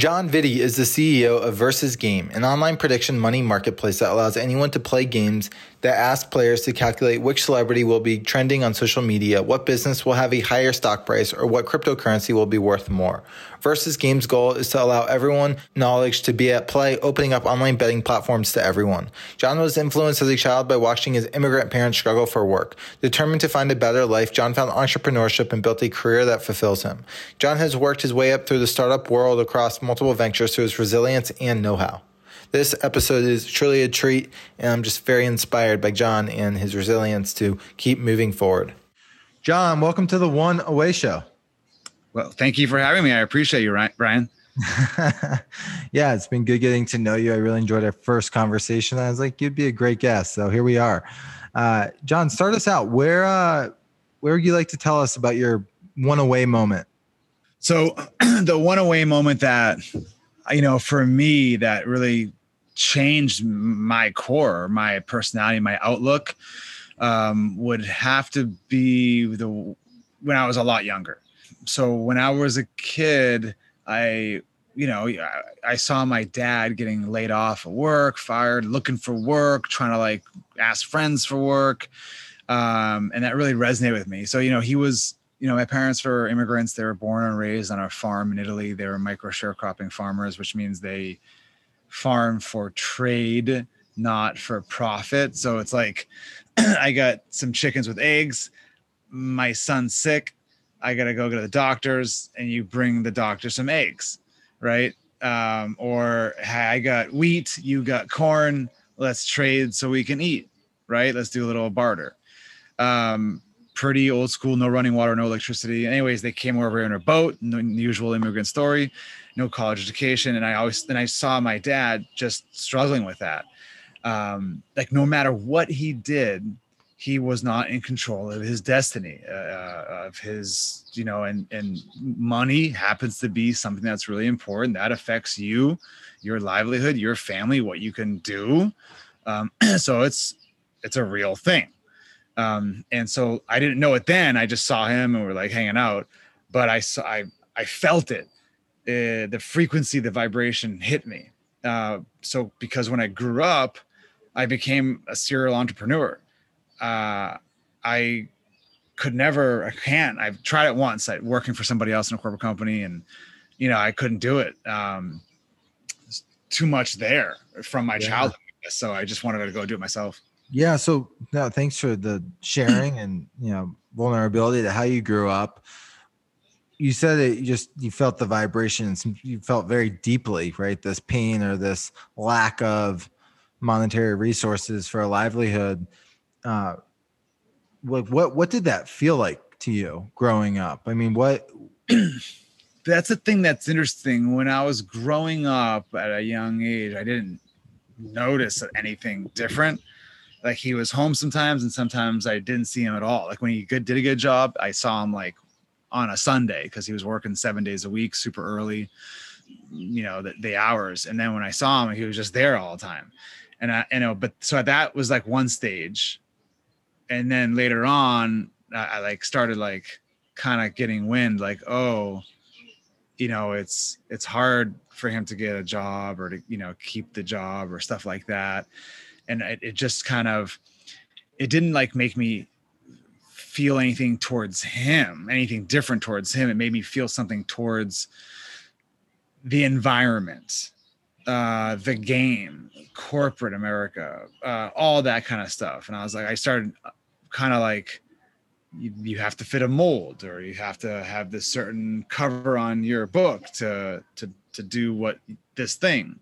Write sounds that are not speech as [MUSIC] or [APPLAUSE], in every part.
John Vitti is the CEO of Versus Game, an online prediction money marketplace that allows anyone to play games that ask players to calculate which celebrity will be trending on social media, what business will have a higher stock price, or what cryptocurrency will be worth more. Versus Game's goal is to allow everyone knowledge to be at play, opening up online betting platforms to everyone. John was influenced as a child by watching his immigrant parents struggle for work. Determined to find a better life, John found entrepreneurship and built a career that fulfills him. John has worked his way up through the startup world across multiple ventures through his resilience and know-how. This episode is truly a treat, and I'm just very inspired by John and his resilience to keep moving forward. John, welcome to the One Away Show. Well, thank you for having me. I appreciate you, Brian. [LAUGHS] yeah, it's been good getting to know you. I really enjoyed our first conversation. I was like, you'd be a great guest. So here we are. Uh, John, start us out. Where uh, where would you like to tell us about your one away moment? So [CLEARS THROAT] the one away moment that you know for me that really changed my core, my personality, my outlook, um, would have to be the when I was a lot younger. So when I was a kid, I you know I saw my dad getting laid off of work, fired, looking for work, trying to like ask friends for work, um, and that really resonated with me. So you know he was you know, my parents were immigrants. They were born and raised on a farm in Italy. They were micro sharecropping farmers, which means they farm for trade, not for profit. So it's like [CLEARS THROAT] I got some chickens with eggs. My son's sick. I got to go to the doctors, and you bring the doctor some eggs, right? Um, or hey, I got wheat, you got corn. Let's trade so we can eat, right? Let's do a little barter. Um, pretty old school, no running water, no electricity. Anyways, they came over in a boat, no, usual immigrant story, no college education. And I always, then I saw my dad just struggling with that. Um, like no matter what he did, he was not in control of his destiny, uh, uh, of his, you know, and, and money happens to be something that's really important that affects you, your livelihood, your family, what you can do. Um, [CLEARS THROAT] so it's, it's a real thing um, and so I didn't know it then. I just saw him and we are like hanging out, but I saw I I felt it. Uh, the frequency, the vibration hit me. Uh, so because when I grew up, I became a serial entrepreneur. Uh, I could never, I can't. I've tried it once. I working for somebody else in a corporate company, and you know I couldn't do it. Um, too much there from my yeah. childhood, so I just wanted to go do it myself. Yeah. So no, thanks for the sharing and you know vulnerability to how you grew up. You said that you just you felt the vibrations. You felt very deeply, right? This pain or this lack of monetary resources for a livelihood. Uh, what what what did that feel like to you growing up? I mean, what? [CLEARS THROAT] that's the thing that's interesting. When I was growing up at a young age, I didn't notice anything different like he was home sometimes and sometimes I didn't see him at all. Like when he good did a good job, I saw him like on a Sunday because he was working seven days a week, super early, you know, the, the hours. And then when I saw him, he was just there all the time. And I, you know, but so that was like one stage. And then later on, I, I like started like kind of getting wind, like, oh, you know, it's it's hard for him to get a job or to, you know, keep the job or stuff like that and it, it just kind of it didn't like make me feel anything towards him anything different towards him. It made me feel something towards the environment uh the game corporate america uh all that kind of stuff. And i was like i started uh, kind of like you, you have to fit a mold or you have to have this certain cover on your book to to to do what this thing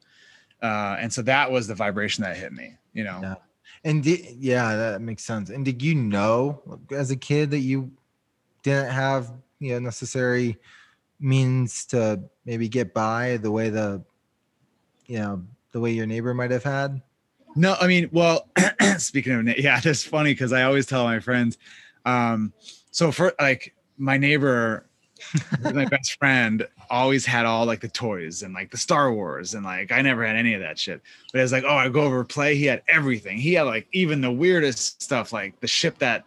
uh and so that was the vibration that hit me you know? Yeah. And yeah, that makes sense. And did you know as a kid that you didn't have you know necessary means to maybe get by the way the you know the way your neighbor might have had? No, I mean, well, [CLEARS THROAT] speaking of [LAUGHS] yeah, that's funny because I always tell my friends. Um, so for like my neighbor, my best friend, always had all like the toys and like the Star Wars and like I never had any of that shit. But it's like, oh, I go over play. He had everything. He had like even the weirdest stuff, like the ship that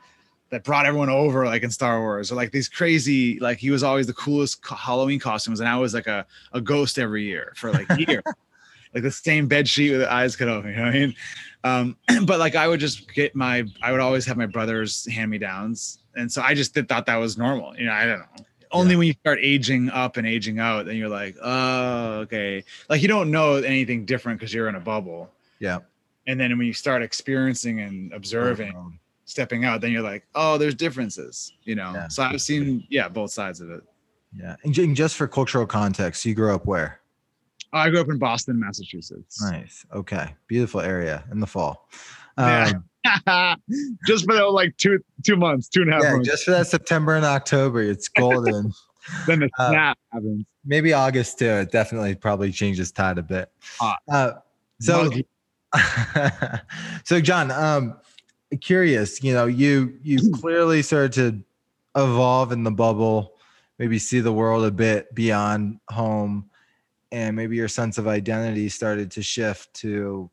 that brought everyone over, like in Star Wars, or like these crazy, like he was always the coolest Halloween costumes, and I was like a a ghost every year for like a year. [LAUGHS] like the same bed sheet with the eyes cut open. You know what I mean? Um, [CLEARS THROAT] but like I would just get my, I would always have my brother's hand me downs, and so I just did, thought that was normal. You know, I don't know. Only yeah. when you start aging up and aging out, then you're like, oh, okay. Like you don't know anything different because you're in a bubble. Yeah. And then when you start experiencing and observing, oh, stepping out, then you're like, oh, there's differences. You know. Yeah. So I've seen, yeah, both sides of it. Yeah. And just for cultural context, you grew up where? I grew up in Boston, Massachusetts. Nice. Okay. Beautiful area in the fall. Um, yeah. [LAUGHS] just for the, like two two months, two and a half yeah, months. Just for that September and October, it's [LAUGHS] golden. then the uh, snap uh, happens. Maybe August too. It definitely probably changes tide a bit. Uh, so, [LAUGHS] so John, um, curious. You know, you you [CLEARS THROAT] clearly started to evolve in the bubble, maybe see the world a bit beyond home and maybe your sense of identity started to shift to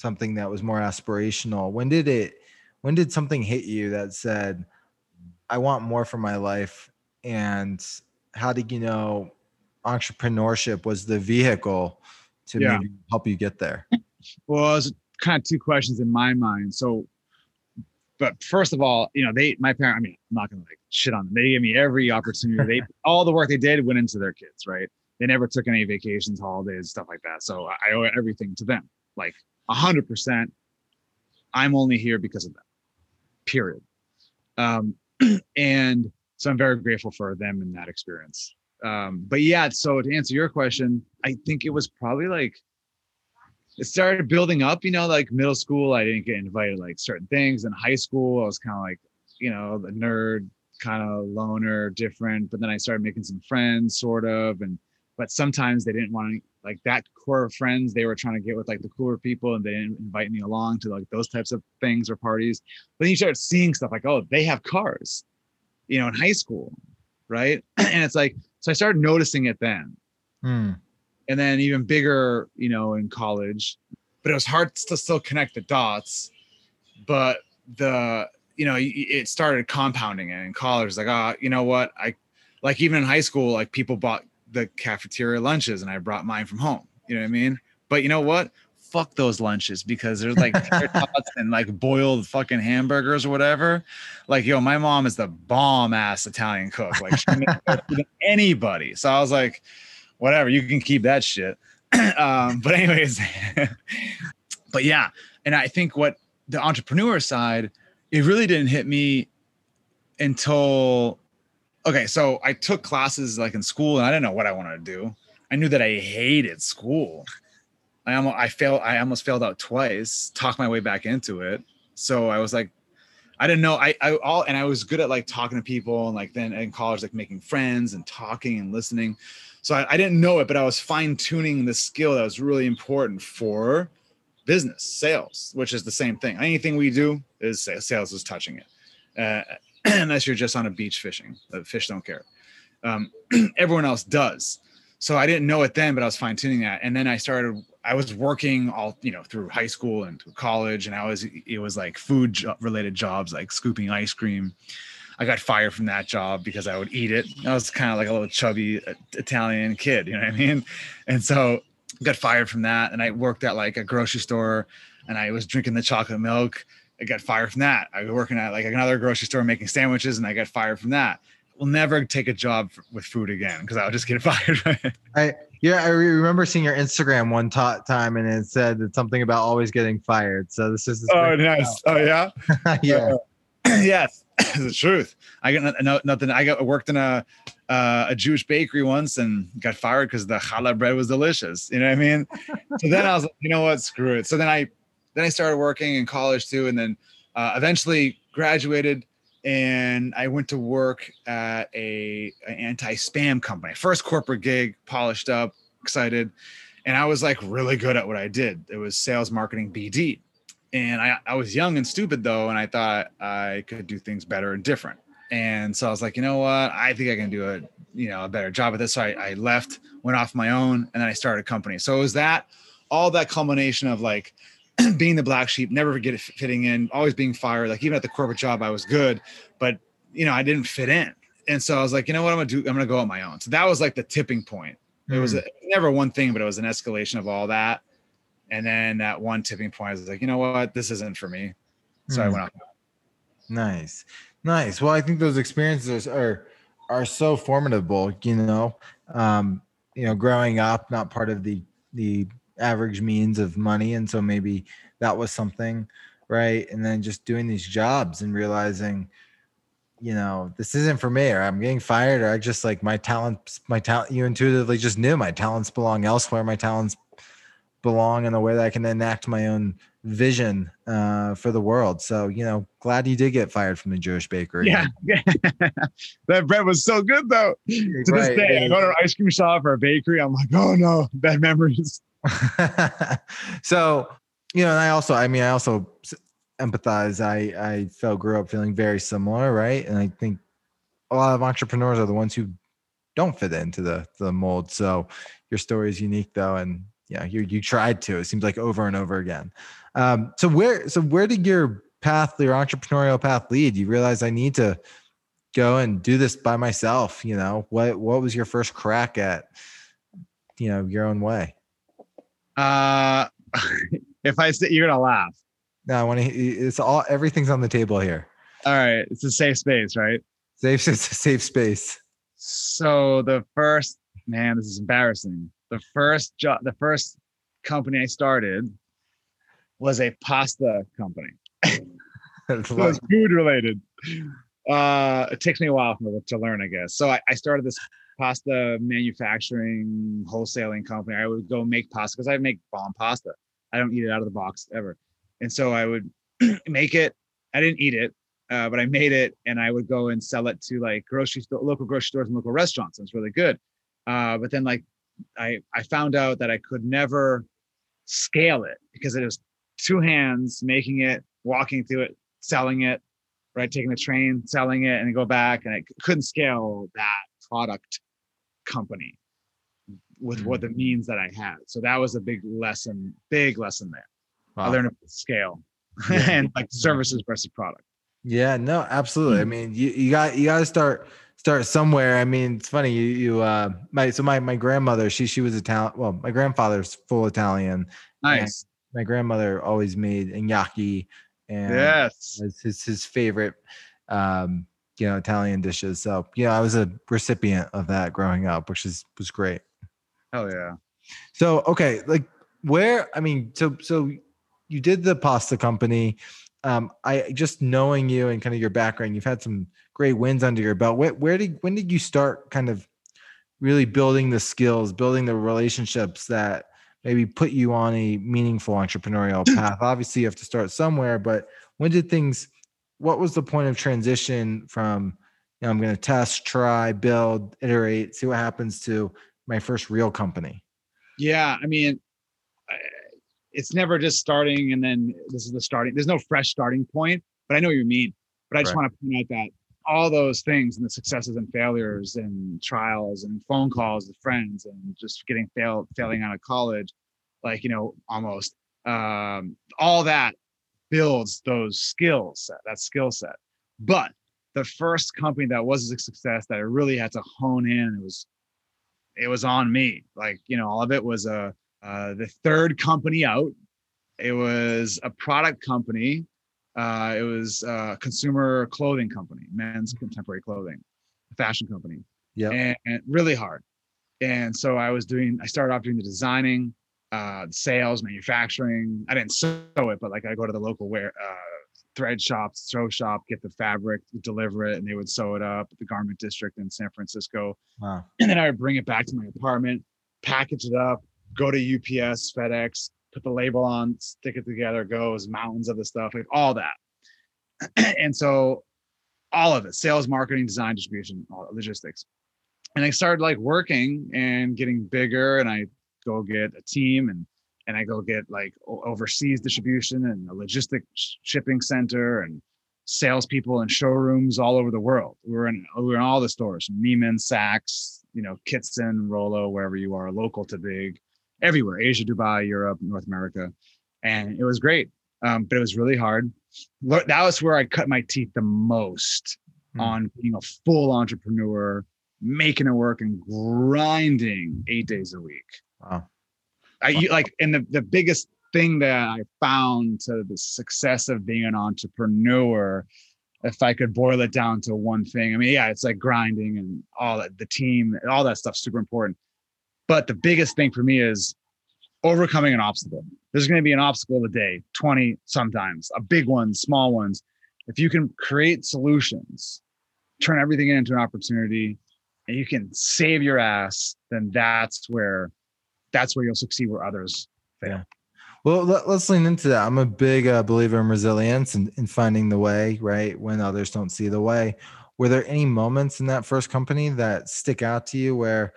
something that was more aspirational. When did it when did something hit you that said i want more for my life and how did you know entrepreneurship was the vehicle to yeah. help you get there? Well it's kind of two questions in my mind. So but first of all you know they my parents i mean i'm not gonna like shit on them. They gave me every opportunity. They [LAUGHS] all the work they did went into their kids right? They never took any vacations, holidays, stuff like that. So I owe everything to them, like a hundred percent. I'm only here because of them. Period. Um, [CLEARS THROAT] and so I'm very grateful for them and that experience. Um, but yeah, so to answer your question, I think it was probably like it started building up, you know, like middle school, I didn't get invited like certain things. In high school, I was kind of like, you know, the nerd, kind of loner, different. But then I started making some friends, sort of, and but sometimes they didn't want to like that core of friends they were trying to get with like the cooler people and they didn't invite me along to like those types of things or parties. But then you start seeing stuff like oh they have cars you know in high school right? [CLEARS THROAT] And it's like so i started noticing it then. Hmm. and then even bigger you know in college but it was hard to still connect the dots. But the you know it started compounding it in college. Like oh you know what? I like even in high school like people bought the cafeteria lunches and I brought mine from home. You know what I mean? But you know what? Fuck those lunches because they're like [LAUGHS] and like boiled fucking hamburgers or whatever. Like, yo, my mom is the bomb ass Italian cook. Like, she anybody. So I was like, whatever, you can keep that shit. [CLEARS THROAT] um, but anyways, [LAUGHS] but yeah, and I think what the entrepreneur side, it really didn't hit me until okay, so I took classes like in school and I didn't know what I wanted to do. I knew that I hated school. I almost I failed I almost failed out twice, talked my way back into it. So I was like I didn't know I I all and I was good at like talking to people and like then in college like making friends and talking and listening. So I, I didn't know it, but I was fine tuning the skill that was really important for business sales, which is the same thing. Anything we do is sales is touching it. Uh, [CLEARS THROAT] unless you're just on a beach fishing. The fish don't care. Um, [CLEARS THROAT] everyone else does. So I didn't know it then, but I was fine tuning that. And then I started. I was working all you know through high school and through college, and I was it was like food related jobs, like scooping ice cream. I got fired from that job because I would eat it. I was kind of like a little chubby uh, Italian kid, you know what I mean? And so got fired from that. And I worked at like a grocery store and I was drinking the chocolate milk I got fired from that. I was working at like another grocery store making sandwiches, and I got fired from that. We'll never take a job for, with food again because I'll just get [LAUGHS] fired. I yeah, I remember seeing your Instagram one t- time, and it said that something about always getting fired. So this is oh nice. Oh yeah, [LAUGHS] yeah, uh, [CLEARS THROAT] yes, [CLEARS THROAT] the truth. I got no, nothing. I got worked in a uh, a Jewish bakery once and got fired because the challah bread was delicious. You know what I mean? so then I was like, you know what, screw it. So then I then I started working in college too, and then uh, eventually graduated and I went to work at a an anti-spam company. First corporate gig, polished up, excited, and I was like really good at what I did. It was sales, marketing, BD, and I I was young and stupid though, and I thought I could do things better and different. And so I was like, you know what? I think I can do a you know a better job at this. So I, I left, went off my own, and then I started a company. So it was that all that culmination of like [CLEARS THROAT] being the black sheep, never get it fitting in, always being fired. Like even at the corporate job, I was good, but you know, I didn't fit in. And so I was like, you know what, I'm gonna do, I'm gonna go on my own. So that was like the tipping point. Mm. It was a, hmm. never one thing, but it was an escalation of all that. And then that one tipping point, I was like, you know what, this isn't for me. So mm. I went off. Nice, nice. Well, I think those experiences are are so formidable. You know, um, you know, growing up, not part of the the average means of money and so maybe that was something right? And then just doing these jobs and realizing you know this isn't for me or i'm getting fired or i just like my talents my talent you intuitively just knew my talents belong elsewhere my talents belong in a way that i can enact my own vision uh, for the world so you know glad you did get fired from the jewish bakery yeah [LAUGHS] that bread was so good though to right. this day i go to an ice cream shop or a bakery i'm like oh no bad memories [LAUGHS] so, you know, and I also, I mean, I also empathize. I I felt grew up feeling very similar, right? And I think a lot of entrepreneurs are the ones who don't fit into the the mold. So your story is unique though, and yeah, you you tried to. It seems like over and over again. Um, so where so where did your path, your entrepreneurial path, lead? You realize I need to go and do this by myself. You know what? What was your first crack at? You know your own way. Uh, [LAUGHS] if I say you're gonna laugh. No, I want to. It's all everything's on the table here. All right, it's a safe space, right? Safe. [LAUGHS] It's a safe space. So the first man, this is embarrassing. The first job, the first company I started was a pasta company. it was food related. Uh, it takes me a while to learn, I guess. So I, I started this pasta manufacturing wholesaling company. I would go make pasta because I make bomb pasta. I don't eat it out of the box ever. And so I would [CLEARS THROAT] make it. I didn't eat it, uh, but I made it and I would go and sell it to like grocery store, local grocery stores and local restaurants. And it's really good. Uh, but then like I, I found out that I could never scale it because it was two hands making it, walking through it, selling it, right? Taking the train, selling it and go back. And I couldn't scale that product company with what mm. the means that I had. So that was a big lesson, big lesson there. Wow. I learned about scale [LAUGHS] yeah. and like services versus product. Yeah, no, absolutely. I mm. mean, you, you got you got to start start somewhere. I mean, it's funny you you uh my so my my grandmother she she was Italian. Well, my grandfather's full Italian. Nice. My grandmother always made gnocchi and yes, his his favorite um you know Italian dishes. So yeah, I was a recipient of that growing up, which is was great. Hell yeah. So okay, like where I mean, so so you did the pasta company. Um, I just knowing you and kind of your background, you've had some great wins under your belt. Where where did when did you start kind of really building the skills, building the relationships that maybe put you on a meaningful entrepreneurial path? Obviously, you have to start somewhere, but when did things what was the point of transition from you know, I'm going to test, try, build, iterate, see what happens to my first real company? Yeah, I mean, it's never just starting and then this is the starting. There's no fresh starting point, but I know what you mean. But I just right. want to point out that all those things and the successes and failures and trials and phone calls with friends and just getting failed, failing out of college, like you know, almost um, all that builds those skills set, that skill set. But the first company that was a success that I really had to hone in, it was it was on me. Like, you know, all of it was a uh, the third company out. It was a product company. Uh, it was a consumer clothing company, men's contemporary clothing, fashion company. Yeah. And, and really hard. And so I was doing, I started off doing the designing, uh, sales, manufacturing. I didn't sew it, but like I go to the local wear uh, thread shop, sew shop, get the fabric, deliver it, and they would sew it up at the garment district in San Francisco. Wow. And then I would bring it back to my apartment, package it up, go to UPS, FedEx, put the label on, stick it together, goes, mountains of the stuff, like all that. [CLEARS THROAT] and so all of it, sales, marketing, design, distribution, logistics. And I started like working and getting bigger and I go get a team and and I go get like overseas distribution and a logistic shipping center and salespeople and showrooms all over the world. We are in we were in all the stores, Neiman, Saks, you know, Kitson, Rolo, wherever you are, local to big, everywhere, Asia, Dubai, Europe, North America, and it was great. Um, but it was really hard. That was where I cut my teeth the most mm. on being a full entrepreneur, making it work and grinding eight days a week. Wow. I like, and the, the biggest thing that I found to the success of being an entrepreneur, if I could boil it down to one thing, I mean, yeah, it's like grinding and all that, the team, all that stuff, super important. But the biggest thing for me is overcoming an obstacle. There's going to be an obstacle a day, 20 sometimes, a big one, small ones. If you can create solutions, turn everything into an opportunity, and you can save your ass, then that's where that's where you'll succeed where others fail. Yeah. Well, let, us lean into that. I'm a big uh, believer in resilience and in finding the way, right? When others don't see the way. Were there any moments in that first company that stick out to you where,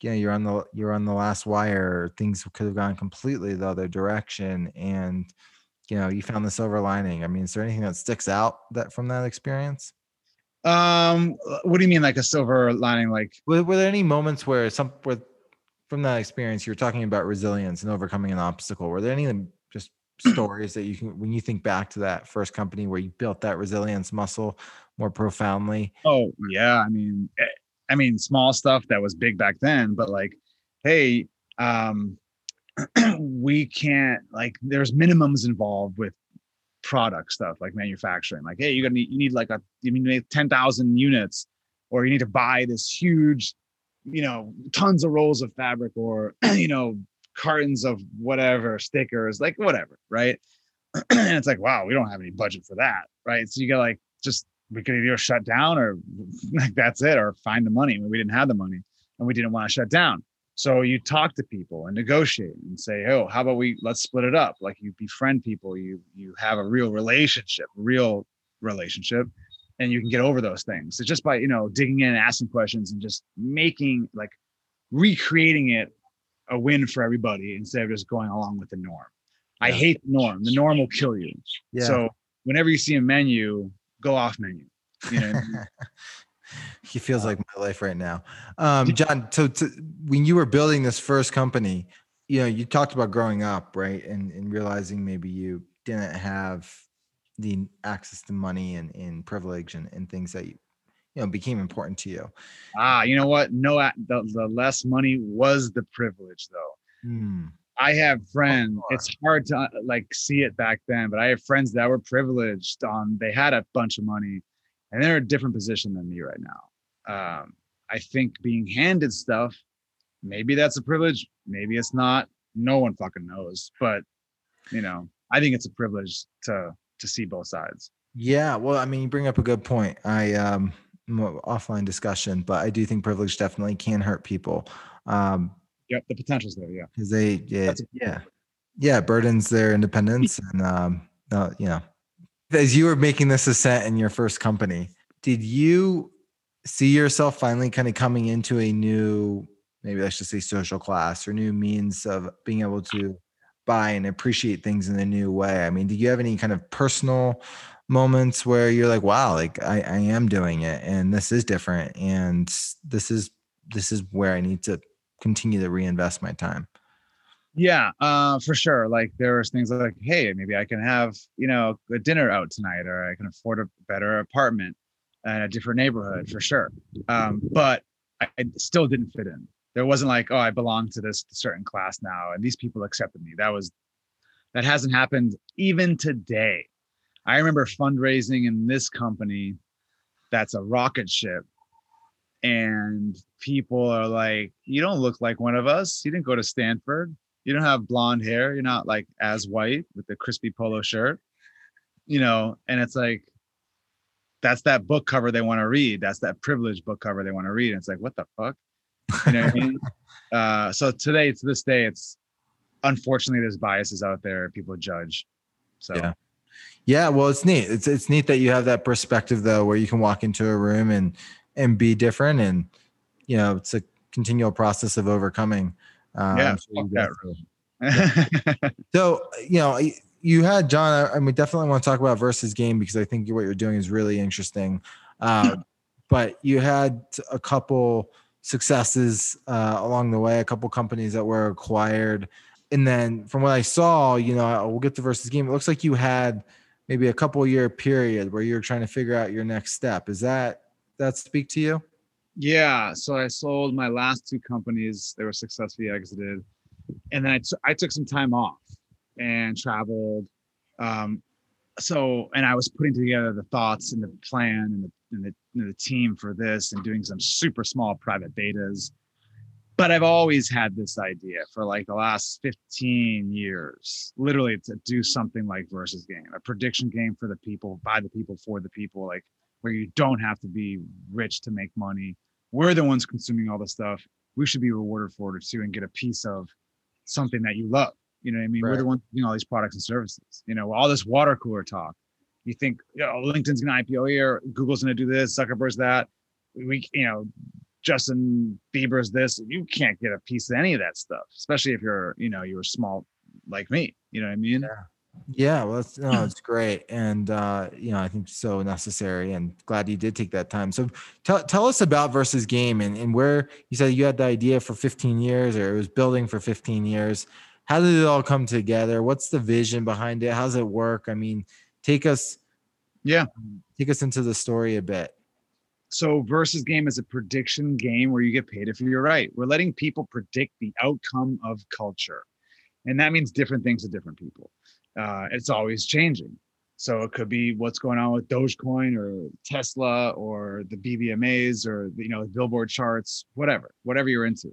you know, you're on the you're on the last wire, things could have gone completely the other direction, and you know, you found the silver lining. I mean, is there anything that sticks out that from that experience? Um, what do you mean, like a silver lining? Like, were, were there any moments where some where from that experience, you're talking about resilience and overcoming an obstacle. Were there any just [CLEARS THROAT] stories that you can, when you think back to that first company where you built that resilience muscle more profoundly? Oh yeah, I mean, eh, I mean, small stuff that was big back then, but like, hey, um, [CLEARS THROAT] we can't like. There's minimums involved with product stuff like manufacturing. Like, hey, you got need you need like a you need ten thousand units, or you need to buy this huge you know, tons of rolls of fabric or, [CLEARS THROAT] you know, cartons of whatever, stickers, like whatever, right? [CLEARS THROAT] and it's like, wow, we don't have any budget for that, right? So you get like, just we could either shut down or [LAUGHS] like that's it, or find the money. We didn't have the money and we didn't want to shut down. So you talk to people and negotiate and say, oh, how about we let's split it up? Like you befriend people, you you have a real relationship, real relationship, and you can get over those things. So just by you know digging in and asking questions and just making like recreating it a win for everybody instead of just going along with the norm. Yeah. I hate the norm. The norm will kill you. Yeah. So whenever you see a menu, go off menu. You know. [LAUGHS] he feels like my life right now. Um, John, so to, when you were building this first company, you know, you talked about growing up, right? And, and realizing maybe you didn't have the access to money and, and privilege and, and things that you, you know became important to you ah you know what no the, the less money was the privilege though hmm. I have friends it's hard to uh, like see it back then but i have friends that were privileged on they had a bunch of money and they're in a different position than me right now um, i think being handed stuff maybe that's a privilege maybe it's not no one fucking knows but you know i think it's a privilege to to see both sides. Yeah, well, I mean, you bring up a good point. I um offline discussion, but I do think privilege definitely can hurt people. Um Yep, the potential's there, yeah. Because they yeah, yeah. Yeah, burdens their independence and um uh, you know. As you were making this ascent in your first company, did you see yourself finally kind of coming into a new maybe let's just say social class or new means of being able to buy and appreciate things in a new way. I mean, do you have any kind of personal moments where you're like, wow, like I, I am doing it and this is different and this is this is where I need to continue to reinvest my time? Yeah, uh, for sure. Like there's things like, hey, maybe I can have, you know, a dinner out tonight, or I can afford a better apartment in a different neighborhood for sure. Um, but I, I still didn't fit in there wasn't like oh i belong to this certain class now and these people accepted me that was that hasn't happened even today i remember fundraising in this company that's a rocket ship and people are like you don't look like one of us you didn't go to stanford you don't have blonde hair you're not like as white with the crispy polo shirt you know and it's like that's that book cover they want to read that's that privileged book cover they want to read and it's like what the fuck you know what I mean? [LAUGHS] Uh, so today, to this day, it's unfortunately, there's biases out there. People judge. So yeah. Yeah, well, it's neat. It's it's neat that you have that perspective though, where you can walk into a room and and be different, and you know, it's a continual process of overcoming. Um, yeah, that [LAUGHS] so you know, you had John. I mean, definitely want to talk about versus game because I think what you're doing is really interesting. Uh, [LAUGHS] but you had a couple successes uh, along the way, a couple companies that were acquired, and then from what I saw, you know, we'll get to versus game. It looks like you had maybe a couple year period where you're trying to figure out your next step. Is that that speak to you? Yeah. So I sold my last two companies. They were successfully exited, and then I, t- I took some time off and traveled. Um, so and I was putting together the thoughts and the plan and the and the, and the team for this and doing some super small private betas but I've always had this idea for like the last 15 years, literally to do something like versus game, a prediction game for the people, by the people, for the people, like where you don't have to be rich to make money. We're the ones consuming all the stuff. We should be rewarded for it too and get a piece of something that you love. You know what I mean? Right. We're the ones you know all these products and services. You know, all this water cooler talk. You think, you know, LinkedIn's gonna IPO here, Google's gonna do this, Zuckerberg's that. We, you know, Justin Bieber's this. You can't get a piece of any of that stuff, especially if you're, you know, you're small like me. You know what I mean? Yeah. Yeah, well, it's, no, it's great, and uh, you know, I think so necessary, and glad you did take that time. So, tell tell us about versus game and and where you said you had the idea for 15 years, or it was building for 15 years. How did it all come together? What's the vision behind it? How does it work? I mean, take us, yeah, take us into the story a bit so versus game is a prediction game where you get paid if you're right. We're letting people predict the outcome of culture. And that means different things to different people. Uh, it's always changing. So it could be what's going on with Dogecoin or Tesla or the BBMAs or you know the Billboard charts, whatever, whatever you're into.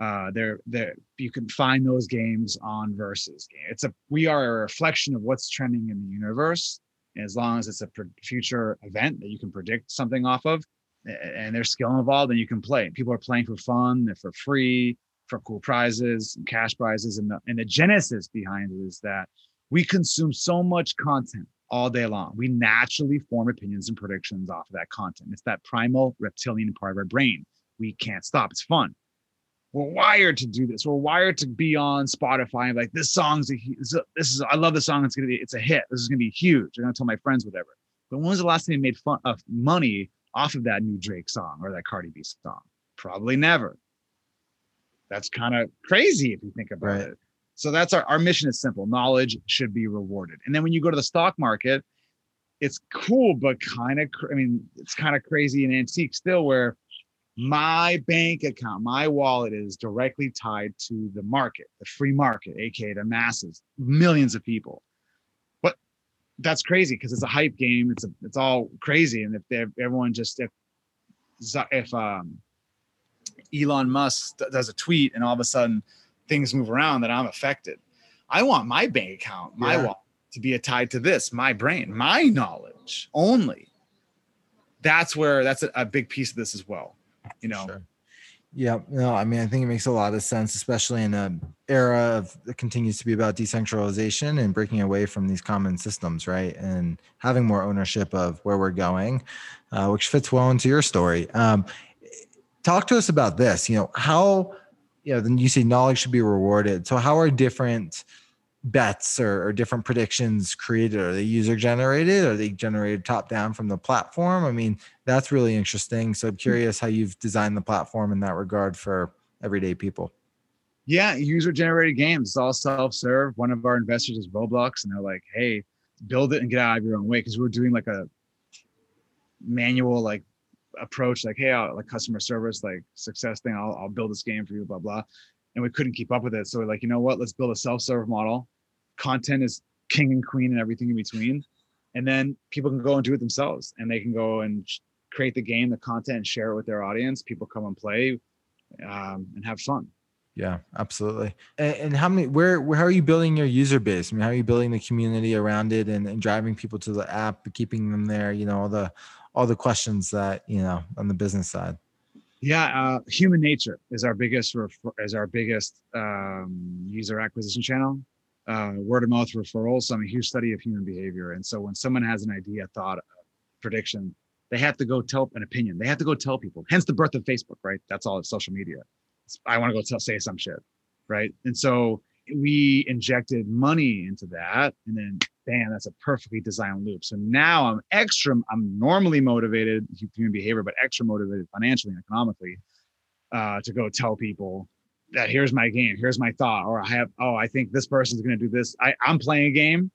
Uh, there, there you can find those games on Versus. It's a we are a reflection of what's trending in the universe, as long as it's a future event that you can predict something off of and there's skill involved and you can play people are playing for fun they're for free for cool prizes and cash prizes and the, and the genesis behind it is that we consume so much content all day long we naturally form opinions and predictions off of that content it's that primal reptilian part of our brain we can't stop it's fun we're wired to do this. We're wired to be on Spotify and like this song's a, this is I love the song. It's gonna be it's a hit. This is gonna be huge. I'm gonna tell my friends whatever. But when was the last time you made fun of money off of that new Drake song or that Cardi B song? Probably never. That's kind of crazy if you think about right. it. So that's our, our mission is simple. Knowledge should be rewarded. And then when you go to the stock market, it's cool, but kind of, I mean, it's kind of crazy and antique still where my bank account, my wallet is directly tied to the market, the free market, aka the masses, millions of people. But that's crazy because it's a hype game. It's a, it's all crazy, and if everyone just if if um, Elon Musk does a tweet and all of a sudden things move around, that I'm affected. I want my bank account, my yeah. wallet, to be tied to this, my brain, my knowledge only. That's where that's a, a big piece of this as well you know. Sure. Yeah, no, I mean, I think it makes a lot of sense, especially in an era of that continues to be about decentralization and breaking away from these common systems, right? And having more ownership of where we're going, uh, which fits well into your story. Um, talk to us about this. You know, how, you know, then you say knowledge should be rewarded. So, how are different bets or, or, different predictions created? Are they user generated? Are they generated top down from the platform? I mean, that's really interesting. So I'm hmm. curious how you've designed the platform in that regard for everyday people. Yeah, user generated games. It's all self serve. One of our investors is Roblox, and they're like, hey, build it and get out of your own way. Because we're doing like a manual, like, approach like hey I'll, like customer service like success thing I'll, I'll build this game for you blah blah. And we couldn't keep up with it. So we're like you know what? Let's build a self-serve model. Content is king and queen and everything in between. And then people can go and do it themselves and they can go and create the game the content and share it with their audience. People come and play um, and have fun. Yeah absolutely. And, and, how many where, where how are you building your user base? I mean how are you building the community around it and, and driving people to the app keeping them there you know all the all the questions that you know on the business side Yeah, uh, human nature is our biggest refer- is our biggest um, user acquisition channel. Uh, word of mouth referrals. I'm a huge study of human behavior, and so when someone has an idea, thought, prediction, they have to go tell an opinion. They have to go tell people. Hence the birth of Facebook, right? That's all it's social media. It's, I want to go tell, say some shit, right? And so we injected money into that, and then bam, that's a perfectly designed loop. So now I'm extra. I'm normally motivated human behavior, but extra motivated financially and economically uh, to go tell people that here's my game, here's my thought, or I have oh I think this person's going to do this. I, I'm playing a game.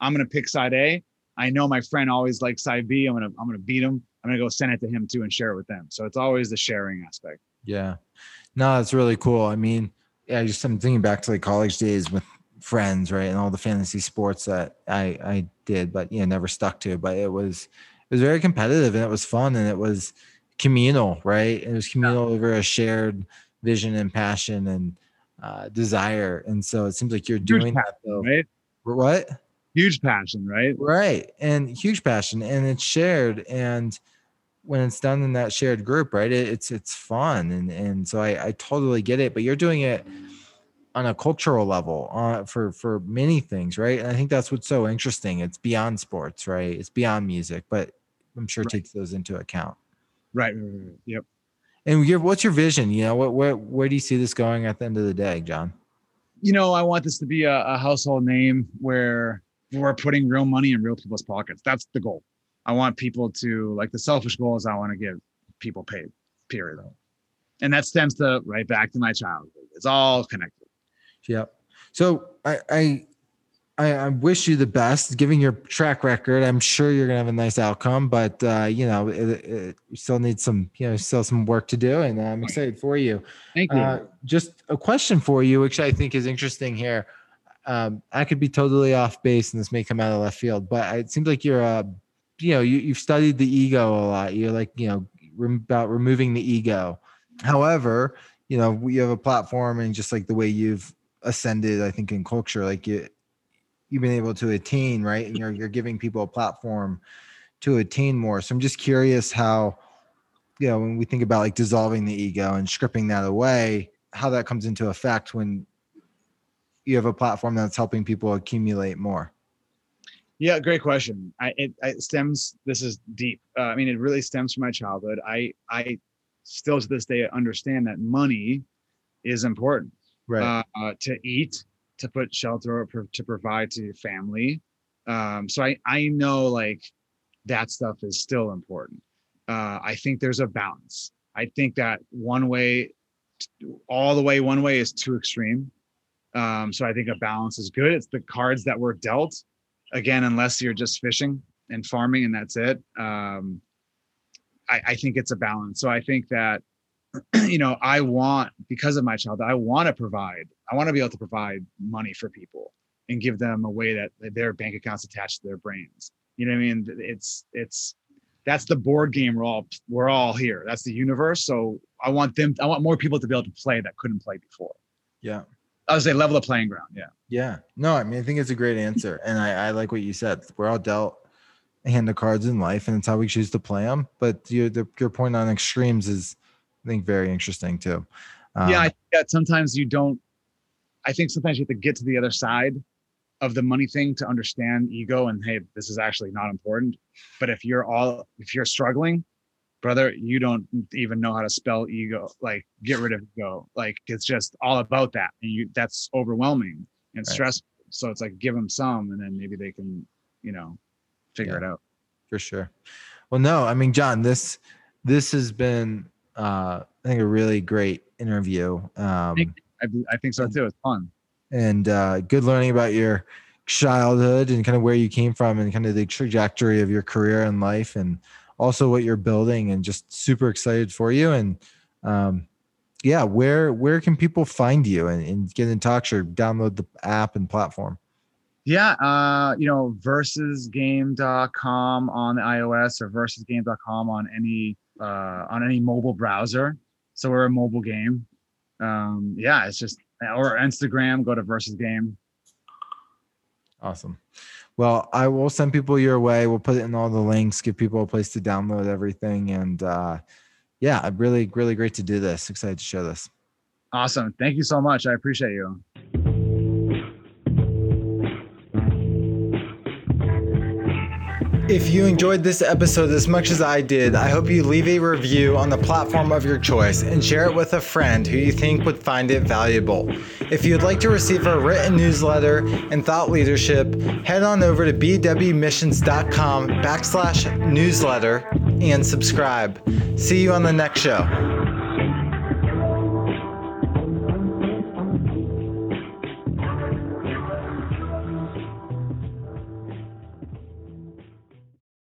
I'm going to pick side A. I know my friend always likes side B. I'm gonna I'm gonna beat him. I'm gonna go send it to him too and share it with them. So it's always the sharing aspect. Yeah, no, it's really cool. I mean, yeah, just I'm thinking back to like college days with friends, right, and all the fantasy sports that I I did, but you know never stuck to. But it was it was very competitive and it was fun and it was communal, right? It was communal yeah. over a shared vision and passion and uh, desire. And so it seems like you're doing that though. Right? What? huge passion, right? Right. And huge passion and it's shared and when it's done in that shared group, right? It, it's it's fun and and so I I totally get it, but you're doing it on a cultural level uh, for for many things, right? And I think that's what's so interesting. It's beyond sports, right? It's beyond music, but I'm sure right. takes those into account. Right. Yep. And your, what's your vision? You know, what where where do you see this going at the end of the day, John? You know, I want this to be a, a household name where we're putting real money in real people's pockets. That's the goal. I want people to like the selfish goal is I want to give people paid, period. And that stems to right back to my childhood. It's all connected. Yep. So I, I I, I, wish you the best. Given your track record, I'm sure you're gonna have a nice outcome. But uh, you know, it, it, you still need some, you know, still some work to do, and I'm excited for you. Thank you. Uh, just a question for you, which I think is interesting here um, I could be totally off base and this may come out of left field, but it seems like you're, uh, you know, you, you've studied the ego a lot. You're like, you know, about removing the ego. However, you know, you have a platform and just like the way you've ascended, I think in culture, like you, you've been able to attain, right. And you're, you're giving people a platform to attain more. So I'm just curious how, you know, when we think about like dissolving the ego and stripping that away, how that comes into effect when you have a platform that's helping people accumulate more? Yeah, great question. I it, it stems. This is deep. Uh, I mean, it really stems from my childhood. I I still to this day understand that money is important. Right. Uh, to eat, to put shelter, to provide to your family. Um, so I I know like that stuff is still important. Uh, I think there's a balance. I think that one way, all the way one way is too extreme. Um, so I think a balance is good. It's the cards that were dealt. Again, unless you're just fishing and farming and that's it. Um, I, I think it's a balance. So I think that, [CLEARS THROAT] you know, I want, because of my child, I want to provide, I want to be able to provide money for people and give them a way that their bank accounts attached to their brains. You know what I mean? It's, it's, that's the board game we're all we're all here that's the universe so i want them i want more people to be able to play that couldn't play before yeah I would say level the playing ground. Yeah. Yeah. No, I mean, I think it's a great answer. And I, I like what you said. We're all dealt a hand of cards in life and it's how we choose to play them. But your, the, your point on extremes is, I think, very interesting too. Um, yeah. I think that sometimes you don't, I think sometimes you have to get to the other side of the money thing to understand ego and, hey, this is actually not important. But if you're all, if you're struggling, brother, you don't even know how to spell ego. Like, get rid of ego. Like, it's just all about that, and you that's overwhelming and right. stressful. So it's like give them some, and then maybe they can, you know, figure yeah, it out. For sure. Well, no, I mean, John, this this has been, uh, I think, a really great interview. Um, I, I think so too. It's fun and uh, good learning about your childhood and kind of where you came from and kind of the trajectory of your career and life and also what you're building and just super excited for you. And um, yeah where where can people find you and, and, get in touch or download the app and platform? Yeah uh you know versusgame.com on the ios or versusgame.com on any uh on any mobile browser. So we're a mobile game. Um yeah it's just or instagram go to versus game awesome well, I will send people your way. We'll put it in all the links, give people a place to download everything. And uh, yeah, really, really great to do this. Excited to show this. Awesome. Thank you so much. I appreciate you. If you enjoyed this episode as much as I did, I hope you leave a review on the platform of your choice and share it with a friend who you think would find it valuable. If you'd like to receive our written newsletter and thought leadership, head on over to bwmissions.com backslash newsletter and subscribe. See you on the next show.